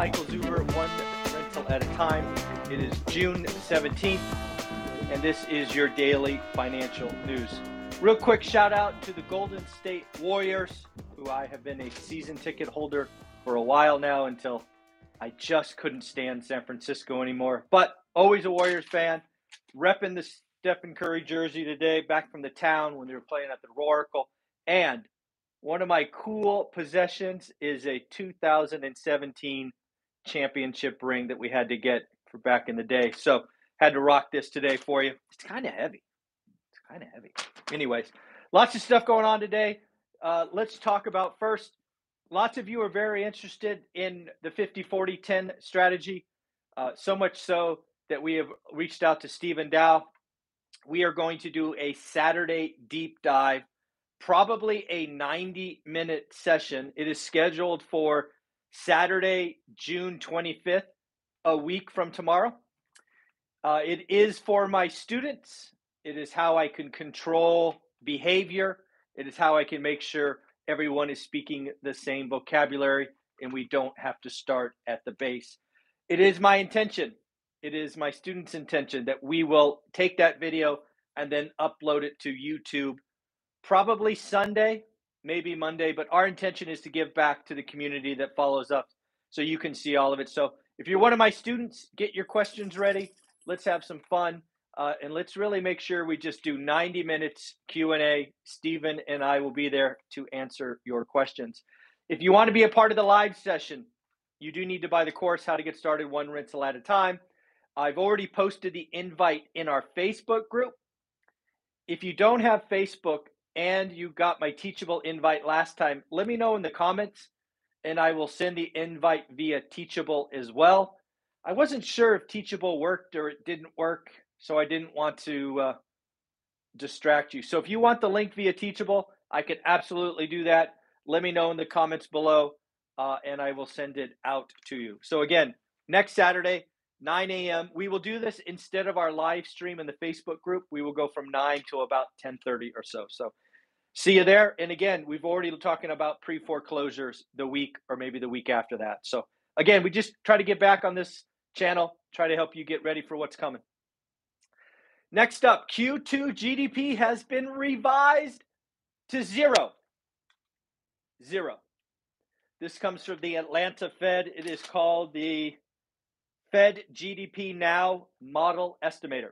Michael Zuber, one rental at a time. It is June 17th, and this is your daily financial news. Real quick shout out to the Golden State Warriors, who I have been a season ticket holder for a while now until I just couldn't stand San Francisco anymore. But always a Warriors fan, repping the Stephen Curry jersey today, back from the town when they were playing at the Oracle. And one of my cool possessions is a 2017 championship ring that we had to get for back in the day. So had to rock this today for you. It's kind of heavy. It's kind of heavy. Anyways, lots of stuff going on today. Uh, let's talk about first. Lots of you are very interested in the 50 40 10 strategy. Uh, so much so that we have reached out to Stephen Dow. We are going to do a Saturday deep dive, probably a 90 minute session. It is scheduled for Saturday, June 25th, a week from tomorrow. Uh, it is for my students. It is how I can control behavior. It is how I can make sure everyone is speaking the same vocabulary and we don't have to start at the base. It is my intention, it is my students' intention that we will take that video and then upload it to YouTube probably Sunday maybe Monday, but our intention is to give back to the community that follows up so you can see all of it. So if you're one of my students, get your questions ready. Let's have some fun. Uh, and let's really make sure we just do 90 minutes q&a stephen and i will be there to answer your questions if you want to be a part of the live session you do need to buy the course how to get started one rental at a time i've already posted the invite in our facebook group if you don't have facebook and you got my teachable invite last time, let me know in the comments and I will send the invite via teachable as well. I wasn't sure if teachable worked or it didn't work, so I didn't want to uh, distract you. So if you want the link via teachable, I can absolutely do that. Let me know in the comments below uh, and I will send it out to you. So again, next Saturday, 9 a.m. We will do this instead of our live stream in the Facebook group. We will go from 9 to about 10:30 or so. So see you there. And again, we've already talking about pre-foreclosures the week or maybe the week after that. So again, we just try to get back on this channel, try to help you get ready for what's coming. Next up, Q2 GDP has been revised to zero. Zero. This comes from the Atlanta Fed. It is called the Fed GDP Now model estimator.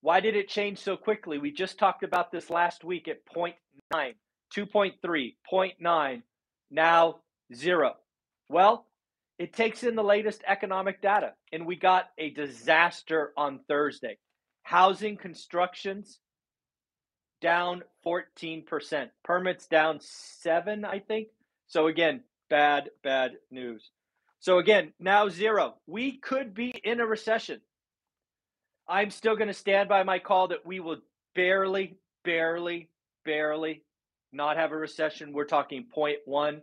Why did it change so quickly? We just talked about this last week at 0.9, 2.3, 0.9, now zero. Well, it takes in the latest economic data, and we got a disaster on Thursday. Housing constructions down 14%, permits down 7, I think. So again, bad bad news. So again, now zero. We could be in a recession. I'm still going to stand by my call that we will barely, barely, barely not have a recession. We're talking 0.1,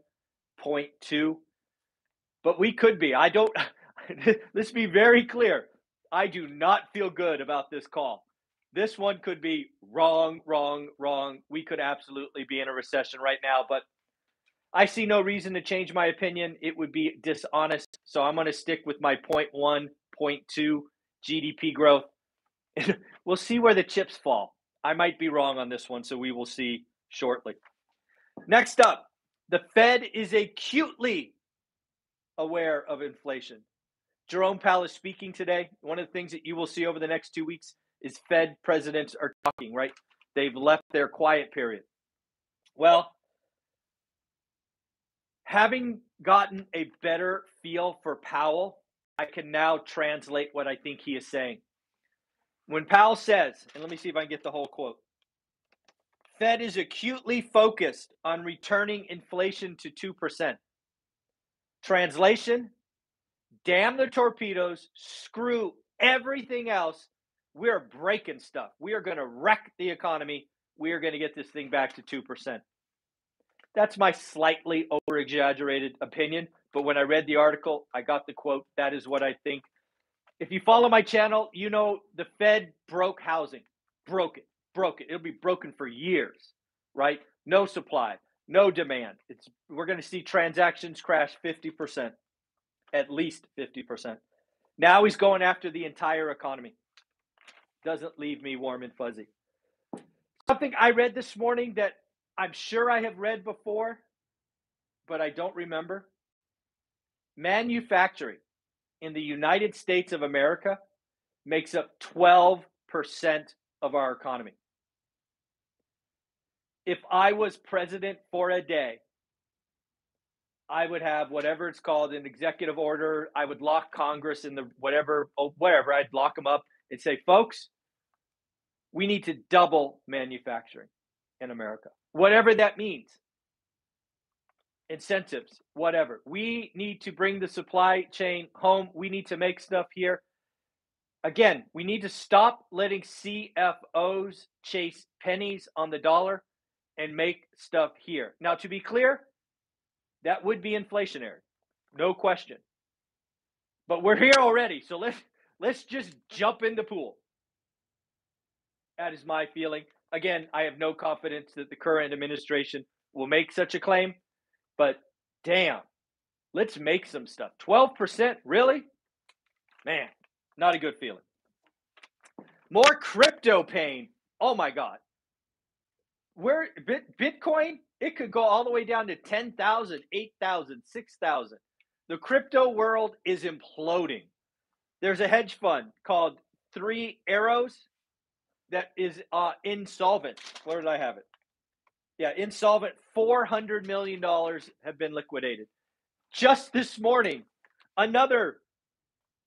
0.2. But we could be. I don't, let's be very clear. I do not feel good about this call. This one could be wrong, wrong, wrong. We could absolutely be in a recession right now, but I see no reason to change my opinion. It would be dishonest. So I'm going to stick with my 0.1, 0.2 GDP growth. we'll see where the chips fall. I might be wrong on this one, so we will see shortly. Next up, the Fed is acutely aware of inflation. Jerome Powell is speaking today. One of the things that you will see over the next two weeks is Fed presidents are talking, right? They've left their quiet period. Well, having gotten a better feel for Powell, I can now translate what I think he is saying. When Powell says, and let me see if I can get the whole quote Fed is acutely focused on returning inflation to 2%. Translation damn the torpedoes, screw everything else. We're breaking stuff. We are going to wreck the economy. We are going to get this thing back to 2%. That's my slightly over exaggerated opinion. But when I read the article, I got the quote. That is what I think. If you follow my channel, you know the Fed broke housing, broke it, broke it. It'll be broken for years, right? No supply, no demand. It's we're going to see transactions crash 50%, at least 50%. Now he's going after the entire economy. Doesn't leave me warm and fuzzy. Something I read this morning that I'm sure I have read before, but I don't remember. Manufacturing in the United States of America makes up 12% of our economy. If I was president for a day, I would have whatever it's called an executive order. I would lock Congress in the whatever, oh, whatever. I'd lock them up and say, folks, we need to double manufacturing in America, whatever that means. Incentives, whatever. We need to bring the supply chain home. We need to make stuff here. Again, we need to stop letting CFOs chase pennies on the dollar and make stuff here. Now, to be clear, that would be inflationary, no question. But we're here already, so let's let's just jump in the pool. That is my feeling. Again, I have no confidence that the current administration will make such a claim, but damn, let's make some stuff. 12%, really? Man, not a good feeling. More crypto pain. Oh my God. Where Bit, Bitcoin, it could go all the way down to 10,000, 8,000, 6,000. The crypto world is imploding. There's a hedge fund called Three Arrows that is uh, insolvent. Where did I have it? Yeah, insolvent. $400 million have been liquidated. Just this morning, another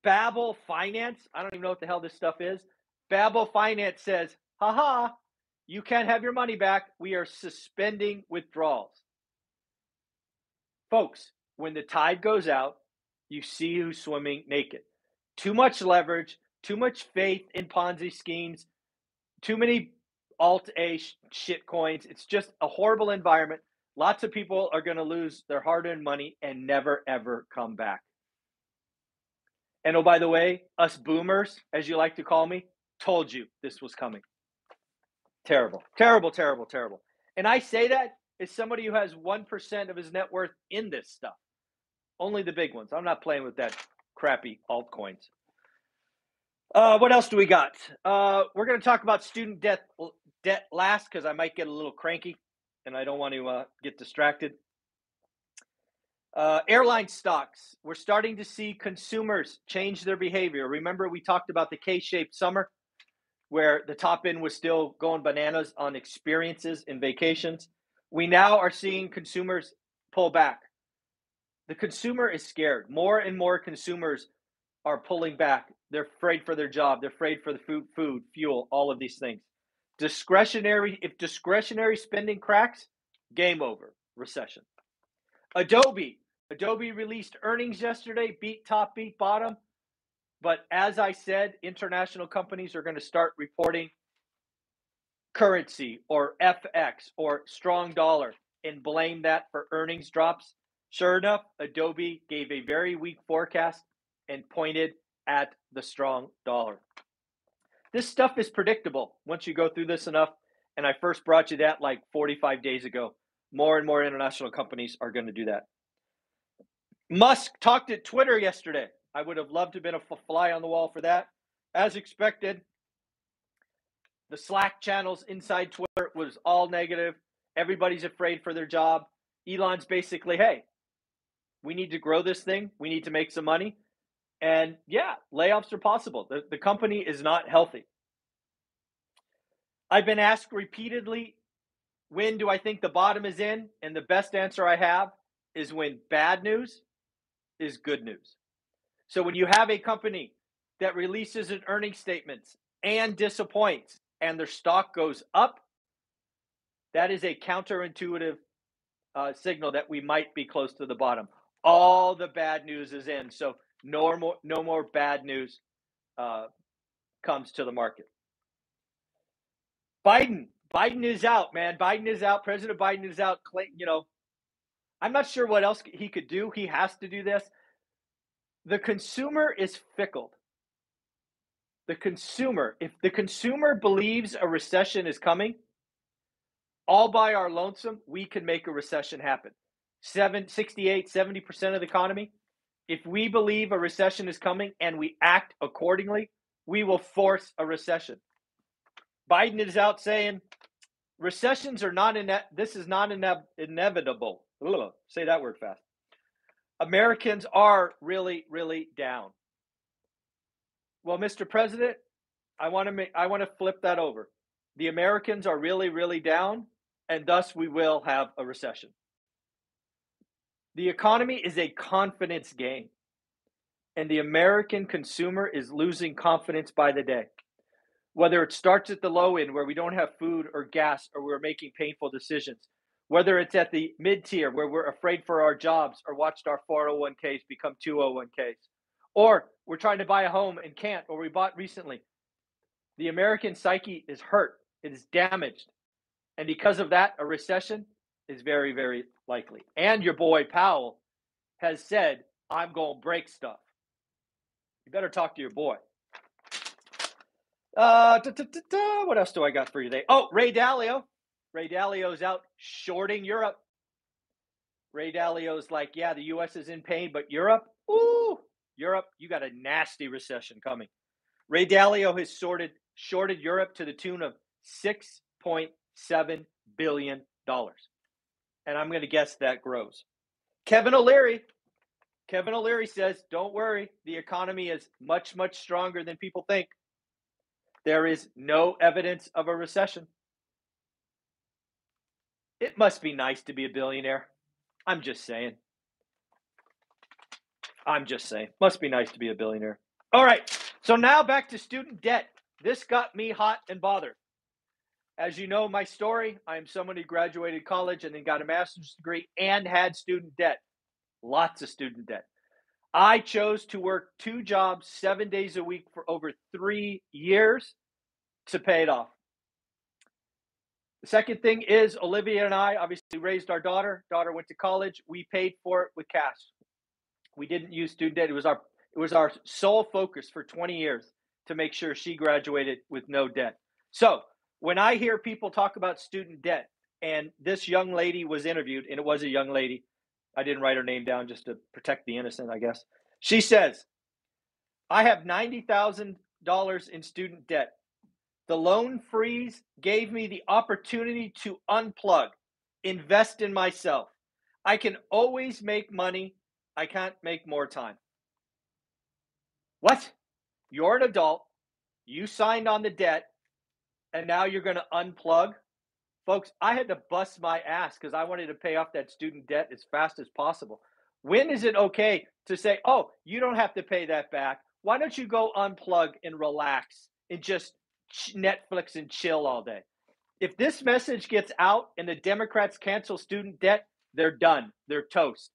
Babel Finance, I don't even know what the hell this stuff is. Babel Finance says, haha, you can't have your money back. We are suspending withdrawals. Folks, when the tide goes out, you see who's swimming naked. Too much leverage, too much faith in Ponzi schemes, too many alt A shit coins. It's just a horrible environment. Lots of people are going to lose their hard earned money and never, ever come back. And oh, by the way, us boomers, as you like to call me, told you this was coming. Terrible, terrible, terrible, terrible. And I say that as somebody who has 1% of his net worth in this stuff. Only the big ones. I'm not playing with that crappy altcoins. Uh, what else do we got? Uh, we're going to talk about student debt debt last because I might get a little cranky and I don't want to uh, get distracted. Uh, airline stocks. We're starting to see consumers change their behavior. Remember, we talked about the K shaped summer where the top end was still going bananas on experiences and vacations. We now are seeing consumers pull back. The consumer is scared. More and more consumers are pulling back. They're afraid for their job. They're afraid for the food, food, fuel, all of these things. Discretionary, if discretionary spending cracks, game over, recession. Adobe, Adobe released earnings yesterday, beat top, beat bottom. But as I said, international companies are going to start reporting currency or FX or strong dollar and blame that for earnings drops. Sure enough, Adobe gave a very weak forecast and pointed at the strong dollar. This stuff is predictable once you go through this enough. And I first brought you that like 45 days ago. More and more international companies are going to do that. Musk talked at Twitter yesterday. I would have loved to have been a fly on the wall for that. As expected, the Slack channels inside Twitter was all negative. Everybody's afraid for their job. Elon's basically, hey, we need to grow this thing. We need to make some money. And yeah, layoffs are possible. The, the company is not healthy. I've been asked repeatedly, when do I think the bottom is in? And the best answer I have is when bad news is good news. So when you have a company that releases an earnings statements and disappoints and their stock goes up, that is a counterintuitive uh, signal that we might be close to the bottom. All the bad news is in. So no more, no more bad news uh, comes to the market. Biden, Biden is out, man. Biden is out. President Biden is out. You know, I'm not sure what else he could do. He has to do this. The consumer is fickle. The consumer, if the consumer believes a recession is coming, all by our lonesome, we can make a recession happen. Seven, 68, 70% of the economy. If we believe a recession is coming and we act accordingly, we will force a recession. Biden is out saying recessions are not in this is not ine- inevitable. Ugh, say that word fast. Americans are really really down. Well, Mr. President, I want to make I want to flip that over. The Americans are really really down and thus we will have a recession. The economy is a confidence game, and the American consumer is losing confidence by the day. Whether it starts at the low end where we don't have food or gas or we're making painful decisions, whether it's at the mid tier where we're afraid for our jobs or watched our 401ks become 201ks, or we're trying to buy a home and can't, or we bought recently. The American psyche is hurt, it is damaged, and because of that, a recession is very, very likely. And your boy Powell has said, I'm going to break stuff. You better talk to your boy. Uh, da, da, da, what else do I got for you today? Oh, Ray Dalio. Ray Dalio's out shorting Europe. Ray Dalio's like, yeah, the U.S. is in pain, but Europe, ooh, Europe, you got a nasty recession coming. Ray Dalio has sorted, shorted Europe to the tune of six point $7 billion. And I'm going to guess that grows. Kevin O'Leary. Kevin O'Leary says, don't worry, the economy is much, much stronger than people think. There is no evidence of a recession. It must be nice to be a billionaire. I'm just saying. I'm just saying. Must be nice to be a billionaire. All right. So now back to student debt. This got me hot and bothered. As you know, my story, I am someone who graduated college and then got a master's degree and had student debt. Lots of student debt. I chose to work two jobs seven days a week for over three years to pay it off. The second thing is Olivia and I obviously raised our daughter. Daughter went to college. We paid for it with cash. We didn't use student debt. It was our it was our sole focus for 20 years to make sure she graduated with no debt. So when I hear people talk about student debt, and this young lady was interviewed, and it was a young lady, I didn't write her name down just to protect the innocent, I guess. She says, I have $90,000 in student debt. The loan freeze gave me the opportunity to unplug, invest in myself. I can always make money. I can't make more time. What? You're an adult. You signed on the debt and now you're going to unplug. Folks, I had to bust my ass because I wanted to pay off that student debt as fast as possible. When is it okay to say, oh, you don't have to pay that back? Why don't you go unplug and relax and just Netflix and chill all day? If this message gets out and the Democrats cancel student debt, they're done. They're toast.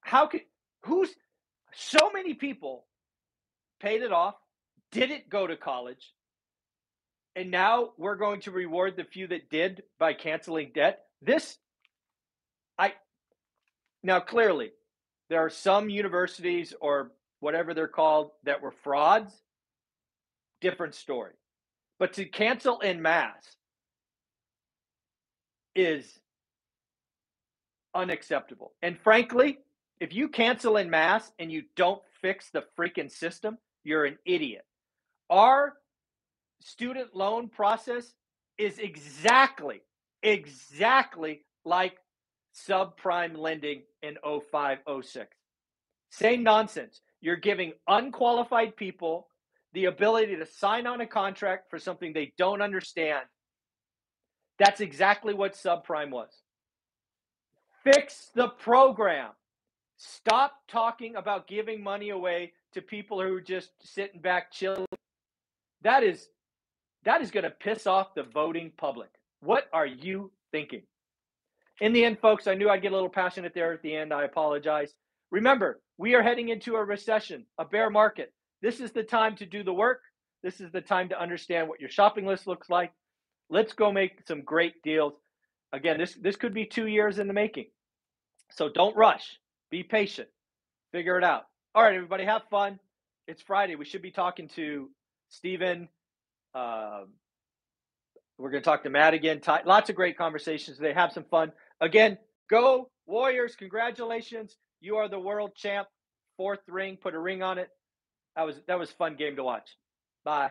How could, who's, so many people paid it off, didn't go to college, and now we're going to reward the few that did by canceling debt. This, I, now clearly, there are some universities or whatever they're called that were frauds. Different story. But to cancel in mass is unacceptable. And frankly, if you cancel in mass and you don't fix the freaking system, you're an idiot. Our student loan process is exactly, exactly like subprime lending in 05, 06. Same nonsense. You're giving unqualified people the ability to sign on a contract for something they don't understand. That's exactly what subprime was. Fix the program. Stop talking about giving money away to people who are just sitting back chilling. That is that is going to piss off the voting public. What are you thinking? In the end, folks, I knew I'd get a little passionate there at the end. I apologize. Remember, we are heading into a recession, a bear market. This is the time to do the work. This is the time to understand what your shopping list looks like. Let's go make some great deals. Again, this this could be 2 years in the making. So don't rush. Be patient. Figure it out. All right, everybody, have fun. It's Friday. We should be talking to Stephen. Uh, we're going to talk to Matt again. Ty, lots of great conversations. They have some fun. Again, go Warriors. Congratulations. You are the world champ. Fourth ring. Put a ring on it. That was that was fun game to watch. Bye.